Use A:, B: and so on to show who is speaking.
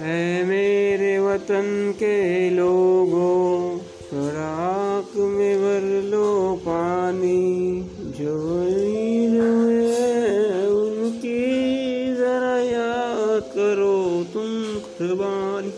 A: है मेरे वतन के लोगों, खुराक में भर लो पानी, जो है उनकी जरा याद करो तुम कुर्बानी